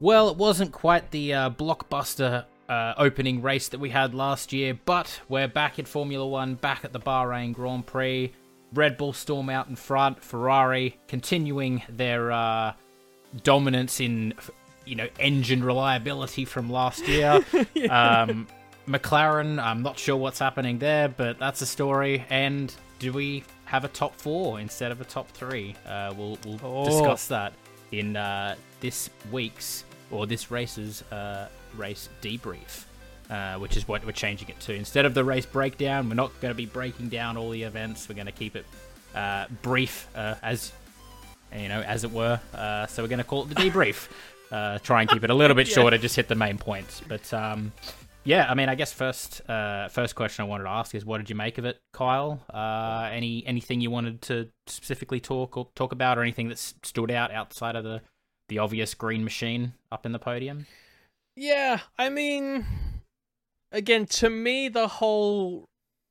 Well, it wasn't quite the uh, blockbuster uh, opening race that we had last year, but we're back in Formula One, back at the Bahrain Grand Prix. Red Bull storm out in front, Ferrari continuing their uh, dominance in, you know, engine reliability from last year. yeah. um, McLaren, I'm not sure what's happening there, but that's a story. And do we have a top four instead of a top three? Uh, we'll we'll oh. discuss that in uh, this week's or this race's uh, race debrief, uh, which is what we're changing it to. Instead of the race breakdown, we're not going to be breaking down all the events. We're going to keep it uh, brief, uh, as you know, as it were. Uh, so we're going to call it the debrief. Uh, try and keep it a little bit yeah. shorter, just hit the main points. But um, yeah, I mean, I guess first first question I wanted to ask is, what did you make of it, Kyle? any anything you wanted to specifically talk or talk about, or anything that stood out outside of the the obvious green machine up in the podium? Yeah, I mean, again, to me, the whole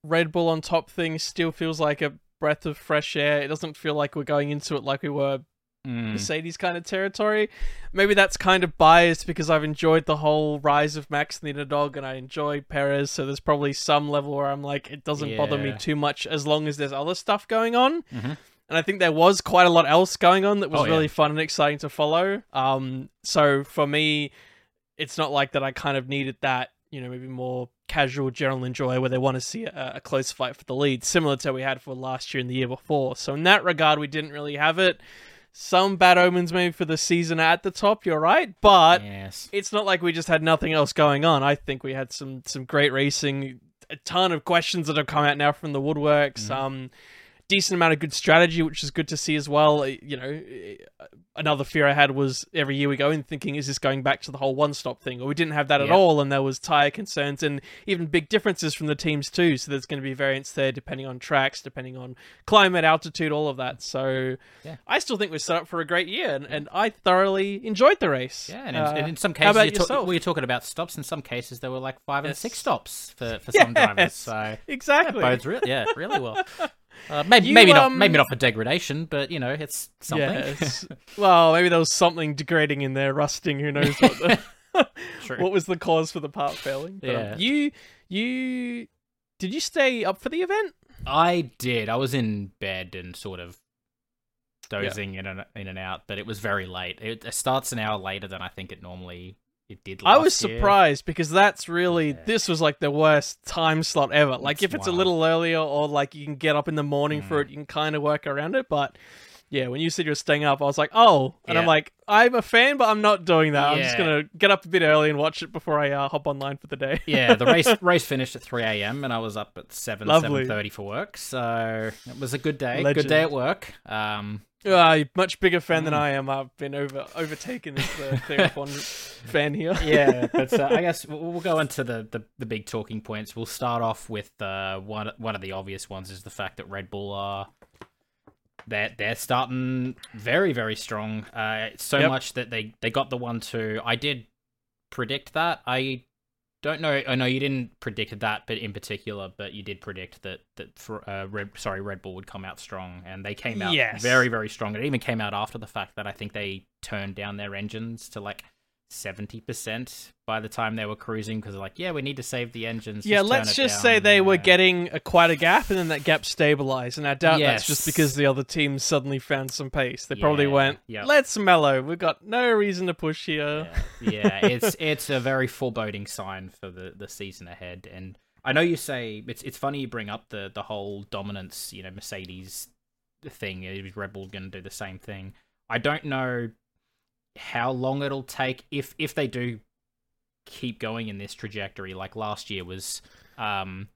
Red Bull on top thing still feels like a breath of fresh air. It doesn't feel like we're going into it like we were mm. Mercedes kind of territory. Maybe that's kind of biased because I've enjoyed the whole rise of Max and the underdog, and I enjoy Perez. So there's probably some level where I'm like, it doesn't yeah. bother me too much as long as there's other stuff going on. Mm-hmm and I think there was quite a lot else going on that was oh, yeah. really fun and exciting to follow. Um, so for me, it's not like that. I kind of needed that, you know, maybe more casual general enjoy where they want to see a, a close fight for the lead, similar to we had for last year and the year before. So in that regard, we didn't really have it. Some bad omens maybe for the season at the top. You're right, but yes. it's not like we just had nothing else going on. I think we had some some great racing, a ton of questions that have come out now from the woodworks. Mm-hmm. Um, decent amount of good strategy, which is good to see as well. You know, another fear I had was every year we go in thinking, is this going back to the whole one stop thing? Or we didn't have that yep. at all, and there was tire concerns and even big differences from the teams too. So there's going to be variance there depending on tracks, depending on climate, altitude, all of that. So yeah. I still think we're set up for a great year, and, and I thoroughly enjoyed the race. Yeah, and in, uh, and in some cases, you're ta- we were talking about stops. In some cases, there were like five yes. and six stops for, for yes. some drivers. So exactly, yeah, bodes re- yeah, really well. Uh, maybe you, maybe not um, maybe not for degradation, but you know it's something. Yeah, well, maybe there was something degrading in there, rusting. Who knows what? The, what was the cause for the part failing? But, um, yeah. Um, you you did you stay up for the event? I did. I was in bed and sort of dozing yeah. in and in and out, but it was very late. It starts an hour later than I think it normally it did. I was year. surprised because that's really yeah. this was like the worst time slot ever. Like it's if it's wild. a little earlier or like you can get up in the morning mm. for it, you can kind of work around it. But yeah, when you said you were staying up, I was like, oh, and yeah. I'm like, I'm a fan, but I'm not doing that. Yeah. I'm just gonna get up a bit early and watch it before I uh, hop online for the day. yeah, the race race finished at 3 a.m. and I was up at 7 7:30 for work, so it was a good day. Legend. Good day at work. Um, uh, much bigger fan mm. than I am. I've been over overtaken as the F1 fan here. yeah, but uh, I guess we'll, we'll go into the, the, the big talking points. We'll start off with uh, one one of the obvious ones is the fact that Red Bull are they're they're starting very very strong. Uh, so yep. much that they they got the one two. I did predict that. I don't know. I know you didn't predict that, but in particular, but you did predict that that for uh, Red, sorry, Red Bull would come out strong, and they came out yes. very, very strong. It even came out after the fact that I think they turned down their engines to like 70% by the time they were cruising because like yeah we need to save the engines yeah let's just down. say they were getting a, quite a gap and then that gap stabilized and i doubt yes. that's just because the other teams suddenly found some pace. They yeah, probably went yep. let's mellow. We've got no reason to push here. Yeah, yeah it's it's a very foreboding sign for the the season ahead and i know you say it's it's funny you bring up the the whole dominance you know mercedes thing is red bull going to do the same thing. I don't know how long it'll take if if they do keep going in this trajectory. Like last year was, um,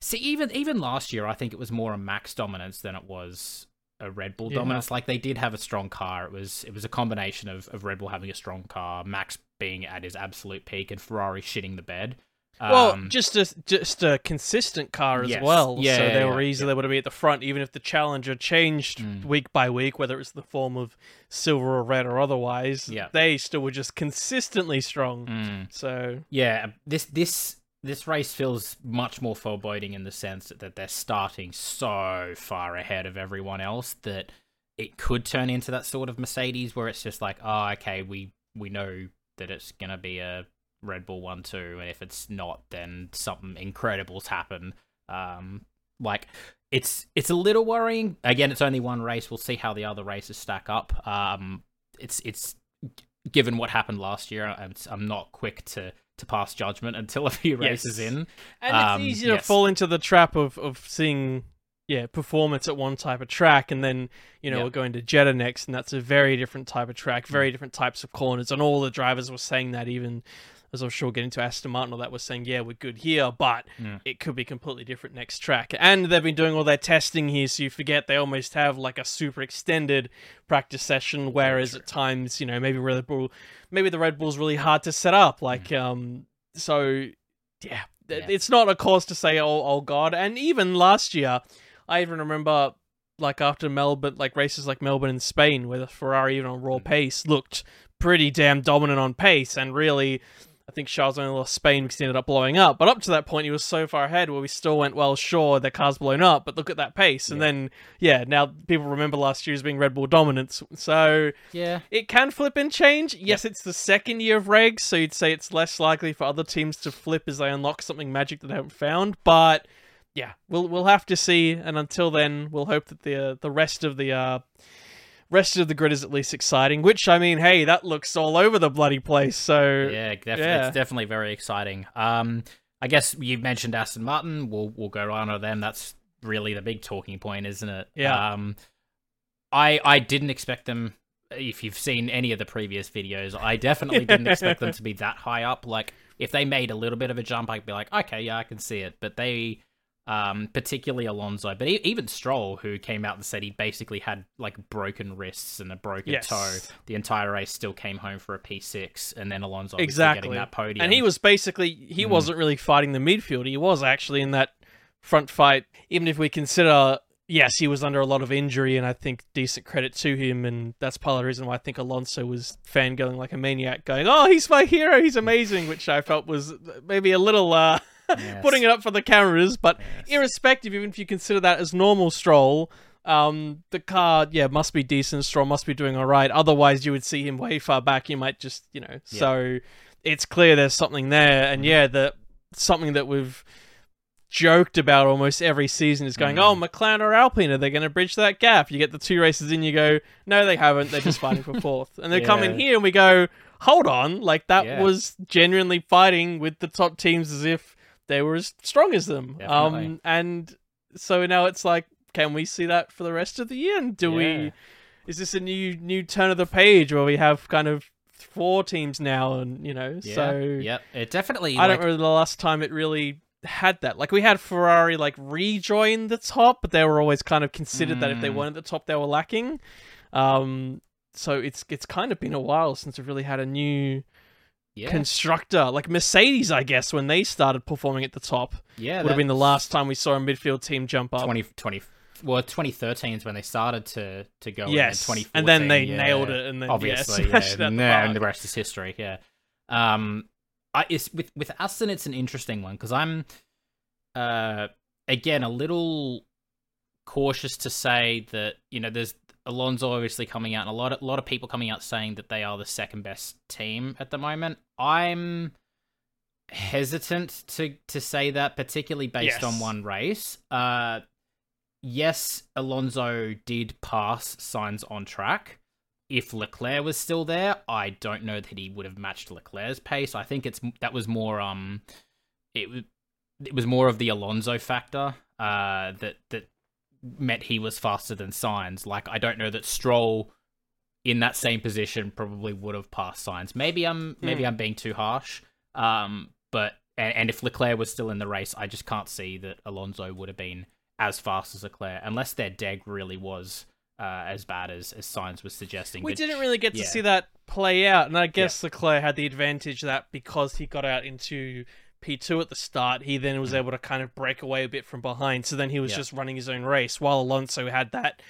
see even even last year, I think it was more a Max dominance than it was a Red Bull yeah. dominance. Like they did have a strong car. It was it was a combination of of Red Bull having a strong car, Max being at his absolute peak, and Ferrari shitting the bed. Well, um, just a just a consistent car as yes. well. Yeah, so they yeah, were easily yeah. able to be at the front, even if the challenger changed mm. week by week, whether it's the form of silver or red or otherwise. Yeah, they still were just consistently strong. Mm. So yeah, this this this race feels much more foreboding in the sense that, that they're starting so far ahead of everyone else that it could turn into that sort of Mercedes where it's just like, oh, okay, we we know that it's gonna be a Red Bull one too, and if it's not, then something incredible's happened. Um, like it's it's a little worrying. Again, it's only one race. We'll see how the other races stack up. Um, it's it's given what happened last year, I'm, I'm not quick to to pass judgment until a few races Yes. in. And Um, it's easy to yes. fall into the trap of, of seeing, yeah, performance at one type of track, and then you know Yep. we're going to Jeddah next, and that's a very different type of track, very different types of corners, and all the drivers were saying that. Even as I'm sure getting to Aston Martin, all that was saying, yeah, we're good here, but Mm. it could be completely different next track. And they've been doing all their testing here, so you forget they almost have like a super extended practice session. Whereas at times, you know, maybe Red Bull, maybe the Red Bull's really hard to set up. Like, um, so yeah, Yeah. it's not a cause to say, oh, oh god. And even last year, I even remember like after Melbourne, like races like Melbourne and Spain, where the Ferrari even on raw pace looked pretty damn dominant on pace, and really. I think Charles only lost Spain because he ended up blowing up. But up to that point, he was so far ahead where we still went, well, sure, their car's blown up, but look at that pace. And Yeah. then, yeah, now people remember last year as being Red Bull dominance. So Yeah, it can flip and change. Yes, it's the second year of regs, so you'd say it's less likely for other teams to flip as they unlock something magic that they haven't found. But yeah, we'll we'll have to see. And until then, we'll hope that the uh, the rest of the uh, rest of the grid is at least exciting. Which I mean, hey, that looks all over the bloody place. So yeah, def- yeah. it's definitely very exciting. Um, I guess you mentioned Aston Martin. We'll we'll go right on to them. That's really the big talking point, isn't it? Yeah. Um, I I didn't expect them. If you've seen any of the previous videos, I definitely didn't expect them to be that high up. Like if they made a little bit of a jump, I'd be like, okay, yeah, I can see it. But they, um, particularly Alonso, but even Stroll, who came out and said he basically had like broken wrists and a broken Yes. toe, the entire race still came home for a P6, and then Alonso Exactly. getting that podium. and he was basically he Mm. wasn't really fighting the midfield. He was actually in that front fight. Even if we consider, yes, he was under a lot of injury, and I think decent credit to him, and that's part of the reason why I think Alonso was fangirling like a maniac, going, "Oh, he's my hero, he's amazing," which I felt was maybe a little uh, Yes. putting it up for the cameras. But Yes. irrespective, even if you consider that as normal stroll. Um, the car, yeah, must be decent. Stroll must be doing all right. Otherwise, you would see him way far back. You might just, you know. So it's clear there's something there, and Mhm. yeah, the something that we've joked about almost every season is going, Mhm. oh, McLaren or Alpine, are they going to bridge that gap? You get the two races in, you go, no, they haven't. They're just fighting for fourth, and they come in here, and we go, hold on, like that Yeah. was genuinely fighting with the top teams as if they were as strong as them. Definitely. Um, and so now it's like, can we see that for the rest of the year? And do Yeah. we? Is this a new new turn of the page where we have kind of four teams now, and you know, Yeah. so yep, it definitely. I like, don't remember the last time it really had that. Like we had Ferrari like rejoin the top, but they were always kind of considered that if they Mm. weren't at the top, they were lacking. Um, so it's it's kind of been a while since we've really had a new yeah, constructor like Mercedes. I guess when they started performing at the top yeah, would have been the last time we saw a midfield team jump up. 20, 20 well, 2013 is when they started to to go. yes, in, and then they yeah. nailed it, and then obviously, yeah, yeah, the no, and the rest is history. Yeah, um, I it's with with Aston, it's an interesting one because I'm, uh, again a little cautious to say that you know there's Alonso obviously coming out and a lot of a lot of people coming out saying that they are the second best team at the moment. I'm hesitant to to say that, particularly based Yes. on one race. Uh, yes, Alonso did pass Sainz on track. If Leclerc was still there, I don't know that he would have matched Leclerc's pace. I think it's that was more um, it it was more of the Alonso factor uh that that meant he was faster than Sainz. Like I don't know that Stroll in that same position probably would have passed Sainz. Maybe I'm maybe Hmm. I'm being too harsh. Um, but and, and if Leclerc was still in the race, I just can't see that Alonso would have been as fast as Leclerc unless their deg really was uh, as bad as as Sainz was suggesting. We But- didn't really get to see that play out, and I guess Leclerc had the advantage that because he got out into P2 at the start, he then was Mm. able to kind of break away a bit from behind. So then he was Yeah. just running his own race, while Alonso had that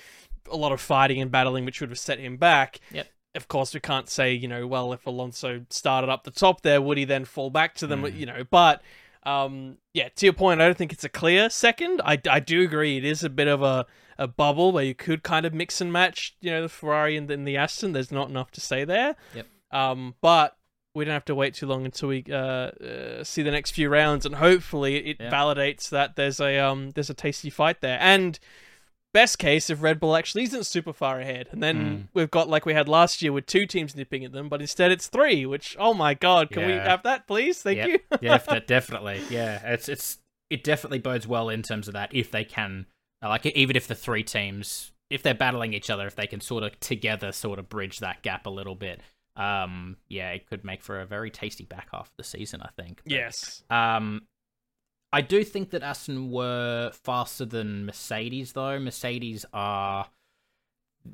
a lot of fighting and battling, which would have set him back. Yep. Of course, we can't say, you know, well, if Alonso started up the top there, would he then fall back to them? Mm. You know, but um, yeah, to your point, I don't think it's a clear second. I, I do agree it is a bit of a, a bubble where you could kind of mix and match, you know, the Ferrari and, and the Aston. There's not enough to say there. Yep. Um, but we don't have to wait too long until we uh, uh, see the next few rounds, and hopefully it Yeah. validates that there's a um there's a tasty fight there. And best case, if Red Bull actually isn't super far ahead, and then Mm. we've got like we had last year with two teams nipping at them, but instead it's three. Which oh my god, can we have that please? Thank Yep. you. yeah, definitely. Yeah, it's it's it definitely bodes well in terms of that if they can uh, like even if the three teams if they're battling each other if they can sort of together sort of bridge that gap a little bit. Um, yeah, it could make for a very tasty back half of the season. I think. But, yes. Um, I do think that Aston were faster than Mercedes, though. Mercedes are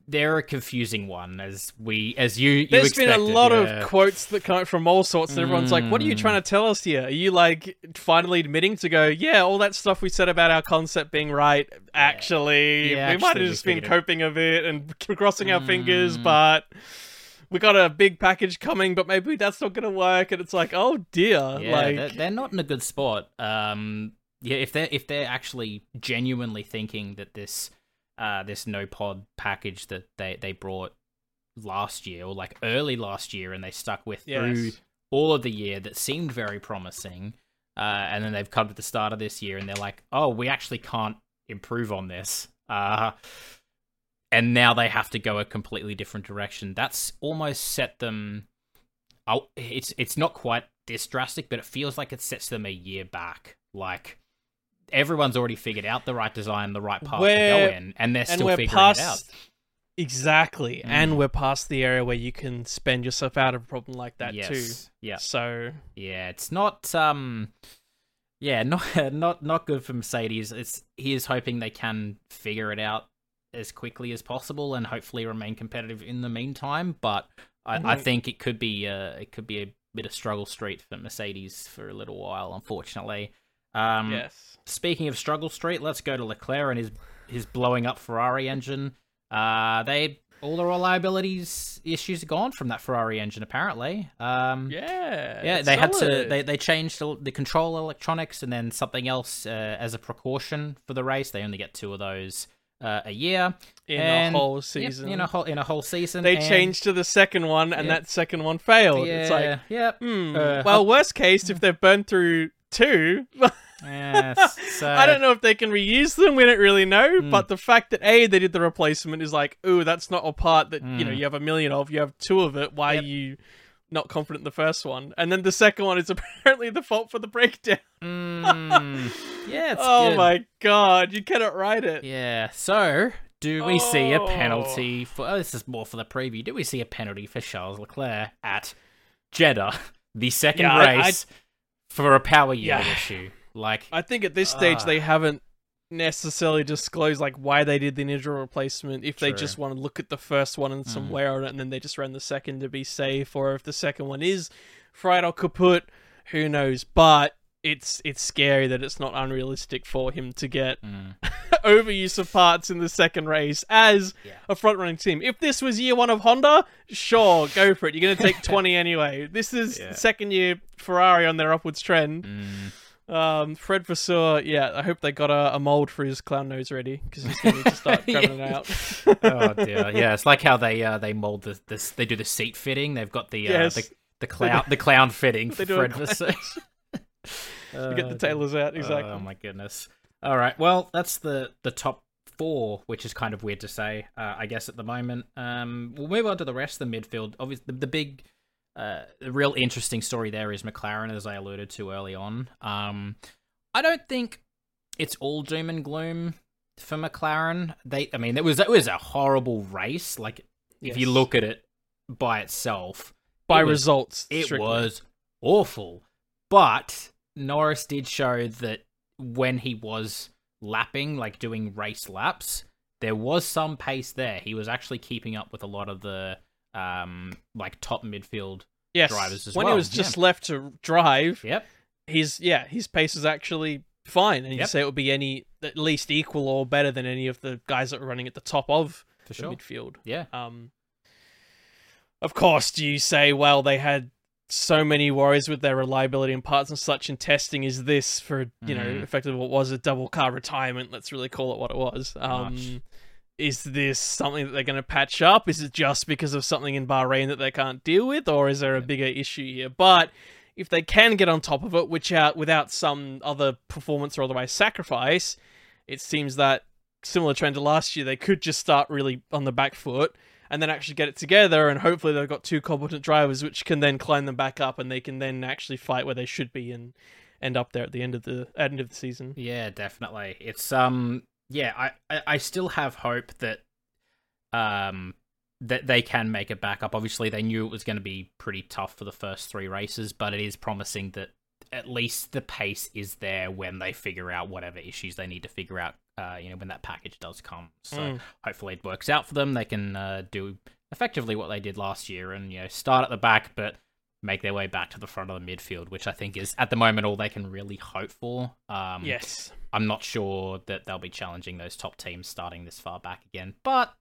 they're a confusing one, as we as you. you There's been a lot yeah. of quotes that come from all sorts, and everyone's like, "What are you Mm. trying to tell us here? Are you like finally admitting to go, yeah, all that stuff we said about our concept being right, actually, Yeah, we might have just been coping a bit and crossing our fingers, Mm. but." We got a big package coming, but maybe that's not going to work. And it's like, oh dear, Yeah, like they're, they're not in a good spot. Um, yeah, if they're if they're actually genuinely thinking that this uh this no pod package that they they brought last year or like early last year and they stuck with through all of the year that seemed very promising, uh, and then they've come to the start of this year and they're like, oh, we actually can't improve on this. Uh, and now they have to go a completely different direction. That's almost set them. Oh, it's it's not quite this drastic, but it feels like it sets them a year back. Like everyone's already figured out the right design, the right path to We're- go in, and they're still we're figuring past it out. exactly, Mm. and we're past the area where you can spend yourself out of a problem like that yes. too. Yeah. So Yeah, it's not um yeah, not not not good for Mercedes. It's he is hoping they can figure it out as quickly as possible and hopefully remain competitive in the meantime, but I, I Mhm. think it could be uh it could be a bit of struggle street for Mercedes for a little while, unfortunately. Um yes, speaking of struggle street, let's go to Leclerc and his his blowing up Ferrari engine. Uh they all the reliabilities issues are gone from that Ferrari engine apparently. Um yeah, yeah, they had to they they changed the, the control electronics and then something else uh, as a precaution for the race. They only get two of those uh, a year in and- a whole Yep, season. in a whole in a whole season. they and- changed to the second one, and Yeah. that second one failed. Yeah, It's like, yep. hmm. Uh, well, worst case, if they've burned through two, Yes, so, I don't know if they can reuse them. We don't really know. Hmm. But the fact that a they did the replacement is like, ooh, that's not a part that you know Hmm. you have a million of. You have two of it. Why Yep. are you not confident in the first one? And then the second one is apparently the fault for the breakdown. Mm, yeah, it's oh good. my god, you cannot write it. Yeah. So, do we see a Oh. penalty for? Oh, this is more for the preview. Do we see a penalty for Charles Leclerc at Jeddah, the second Yeah, I- I- race for a power unit Yeah. issue? Like, I think at this stage Ah. they haven't necessarily disclose like why they did the ninja replacement. If they just want to look at the first one and some Mm. wear on it, and then they just ran the second to be safe, or if the second one is fried or kaput, who knows? But it's it's scary that it's not unrealistic for him to get mm, overuse of parts in the second race as Yeah. a front running team. If this was year one of Honda, sure, go for it. You're going to take 20 anyway. This is Yeah. second year Ferrari on their upwards trend. mm. Um, Fred Vasseur, yeah, I hope they got a, a mold for his clown nose ready because he's going to need to start grabbing it out. oh dear. Yeah, it's like how they uh they mold the this they do the seat fitting. They've got the uh, Yes. the the clown the clown fitting for Fred Vasseur. You get the tailors out exactly. Oh my goodness. All right. Well, that's the the top four, which is kind of weird to say, uh, I guess, at the moment. Um, we'll move on to the rest of the midfield. Obviously, the, the big, uh, the real interesting story there is McLaren, as I alluded to early on. Um, I don't think it's all doom and gloom for McLaren. They, I mean, it was it was a horrible race. Like if you look at it by itself, by it was- results, it strictly. was awful. But Norris did show that when he was lapping, like doing race laps, there was some pace there. He was actually keeping up with a lot of the um like top midfield. yes. drivers as when well, When he was just left to drive, Yep. his yeah, his pace is actually fine, and you Yep. say it would be any at least equal or better than any of the guys that were running at the top of For the sure. midfield. Yeah. Um, of course, do you say, well, they had so many worries with their reliability and parts and such in testing? Is this for you know Mhm. effectively what was a double car retirement? Let's really call it what it was. Um, is this something that they're going to patch up? Is it just because of something in Bahrain that they can't deal with, or is there a bigger issue here? But if they can get on top of it, which out without some other performance or otherwise sacrifice, it seems that similar trend to last year, they could just start really on the back foot and then actually get it together, and hopefully they've got two competent drivers which can then climb them back up, and they can then actually fight where they should be and end up there at the end of the end of the season. Yeah, definitely. It's um yeah, I, I, still have hope that um that they can make it back up. Obviously they knew it was going to be pretty tough for the first 3 races, but it is promising that at least the pace is there when they figure out whatever issues they need to figure out uh, you know when that package does come. So Mm. hopefully it works out for them. They can uh, do effectively what they did last year and you know start at the back but make their way back to the front of the midfield, which I think is at the moment all they can really hope for. Um, Yes. I'm not sure that they'll be challenging those top teams starting this far back again, but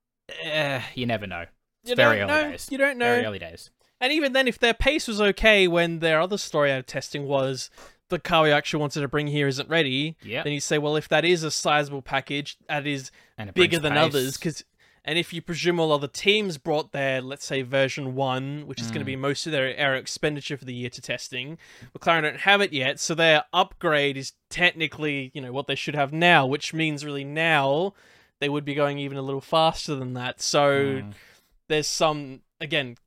uh, you never know. It's You very don't early know. days. You don't know. Very early days. And even then, if their pace was okay when their other story out of testing was the car we actually wanted to bring here isn't ready, Yeah, then you say, well, if that is a sizable package, that is bigger than pace. others. Cause, and if you presume all other teams brought their, let's say, version one, which is going to Mm. be most of their air expenditure for the year to testing, McLaren don't have it yet, so their upgrade is technically, you know, what they should have now, which means really now they would be going even a little faster than that. So Mm. there's some again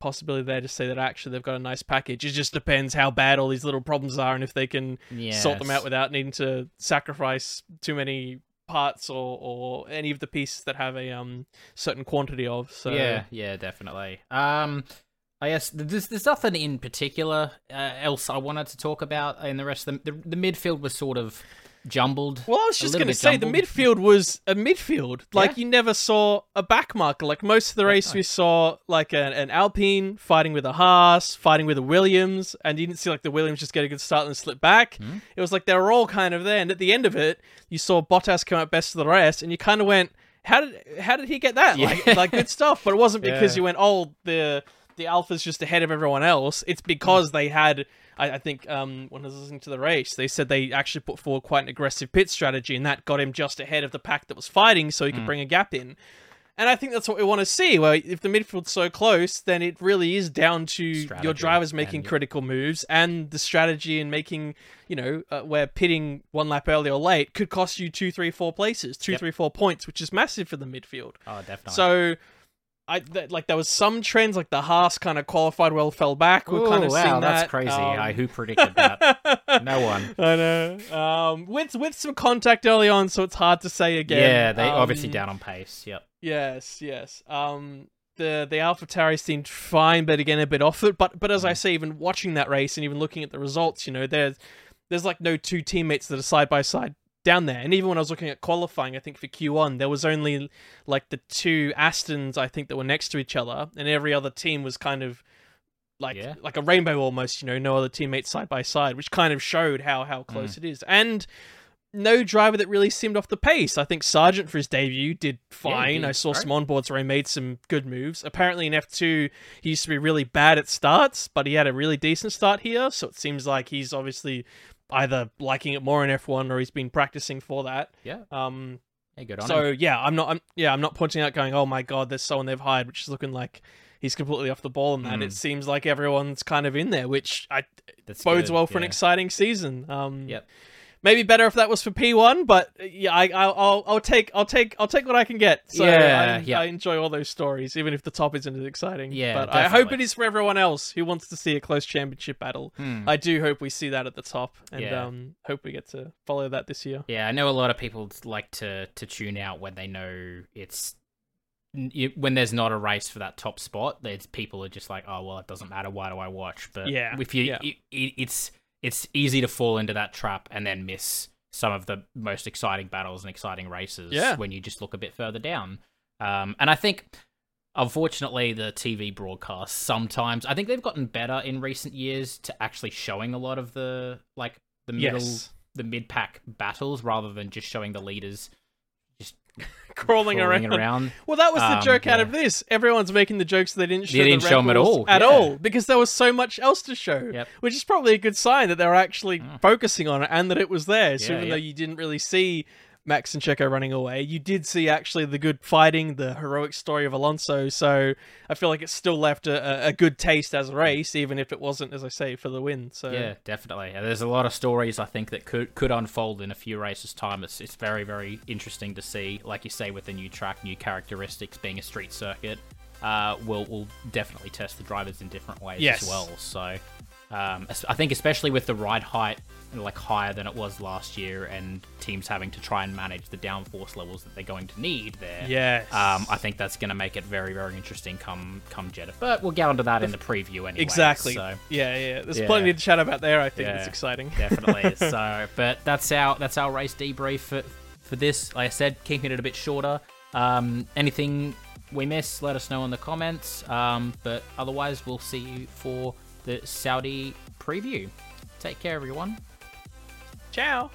possibility there to say that actually they've got a nice package. It just depends how bad all these little problems are and if they can sort them out without needing to sacrifice too many parts or, or any of the pieces that have a um certain quantity of. So Yeah, yeah, definitely. Um, I guess there's there's nothing in particular uh, else I wanted to talk about in the rest of the the, the midfield was sort of jumbled. Well, I was just going to say the midfield was a midfield. Like Yeah. you never saw a back marker. Like most of the race, we saw like an, an Alpine fighting with a Haas, fighting with a Williams, and you didn't see like the Williams just get a good start and slip back. Hmm. It was like they were all kind of there, and at the end of it, you saw Bottas come out best of the rest, and you kind of went, "How did how did he get that? Like Yeah. like good stuff." But it wasn't because Yeah. you went, "Oh, the the Alfa's just ahead of everyone else." It's because they had. I, I think um, when I was listening to the race, they said they actually put forward quite an aggressive pit strategy, and that got him just ahead of the pack that was fighting, so he could Mm. bring a gap in. And I think that's what we want to see. Where if the midfield's so close, then it really is down to your drivers making and- critical moves and the strategy and making, you know, uh, where pitting one lap early or late could cost you two, three, four places, two, Yep. three, four points, which is massive for the midfield. Oh, definitely. So. I th- like there was some trends like the Haas kind of qualified well fell back. We're kind of wow, seeing that's crazy. um, I, who predicted that? No one. I know. Um, with with some contact early on, so it's hard to say again. yeah, they obviously Um, down on pace. Yep. Yes, yes. Um, the the Alpha Tauri seemed fine, but again a bit off it. But but as I Mm. say, even watching that race and even looking at the results, you know, there's there's like no two teammates that are side by side down there. And even when I was looking at qualifying, I think for Q1, there was only like the two Astons I think that were next to each other, and every other team was kind of like Yeah. like a rainbow almost. You know, no other teammates side by side, which kind of showed how how mm. close it is. And no driver that really seemed off the pace. I think Sargent for his debut did fine. did I saw great. some onboards where he made some good moves. Apparently in F2 he used to be really bad at starts, but he had a really decent start here, so it seems like he's obviously either liking it more in F1 or he's been practicing for that. Yeah. Um Hey, good on so him. yeah, I'm not I'm yeah, I'm not pointing out going, "Oh my god, there's someone they've hired," which is looking like he's completely off the ball in that. Mm. It seems like everyone's kind of in there, which I That's bodes good, well for an exciting season. Um, Yep. Maybe better if that was for P one, but uh, yeah, I, I'll, I'll, take, I'll take, I'll take what I can get. So Yeah, I, yeah. I enjoy all those stories, even if the top isn't as exciting. Yeah, but I hope it is for everyone else who wants to see a close championship battle. Hmm. I do hope we see that at the top, and Yeah. um, hope we get to follow that this year. Yeah, I know a lot of people like to to tune out when they know it's when there's not a race for that top spot. There's people are just like, oh well, it doesn't matter. Why do I watch? But Yeah, if you, yeah. it, it, it's it's easy to fall into that trap and then miss some of the most exciting battles and exciting races Yeah. when you just look a bit further down. Um, and I think. Unfortunately, the TV broadcasts sometimes I think they've gotten better in recent years to actually showing a lot of the like the middle Yes, the mid pack battles rather than just showing the leaders crawling, crawling around. around. Well, that was the Um, joke out of this. Everyone's making the jokes they didn't show. They didn't Red show 'em at all, At yeah. all, because there was so much else to show. Yep. Which is probably a good sign that they were actually Mm. focusing on it and that it was there. So Yeah, even yeah. though you didn't really see Max and Checo running away. You did see actually the good fighting, the heroic story of Alonso. So I feel like it still left a, a good taste as a race, even if it wasn't, as I say, for the win. So Yeah, definitely. There's a lot of stories I think that could could unfold in a few races' time. It's it's very very interesting to see. Like you say, with the new track, new characteristics, being a street circuit, uh, will will definitely test the drivers in different ways Yes. as well. So. Um, I think especially with the ride height like higher than it was last year, and teams having to try and manage the downforce levels that they're going to need there. Yes. Um, I think that's going to make it very, very interesting come come Jeddah. But we'll get onto that in the preview anyway. exactly. So Yeah, yeah. There's Yeah. plenty to chat about there. I think Yeah. it's exciting. definitely. so, but that's our that's our race debrief for for this. Like I said, keeping it a bit shorter. Um, anything we miss, let us know in the comments. Um, but otherwise, we'll see you for the Saudi preview. Take care, everyone. Ciao.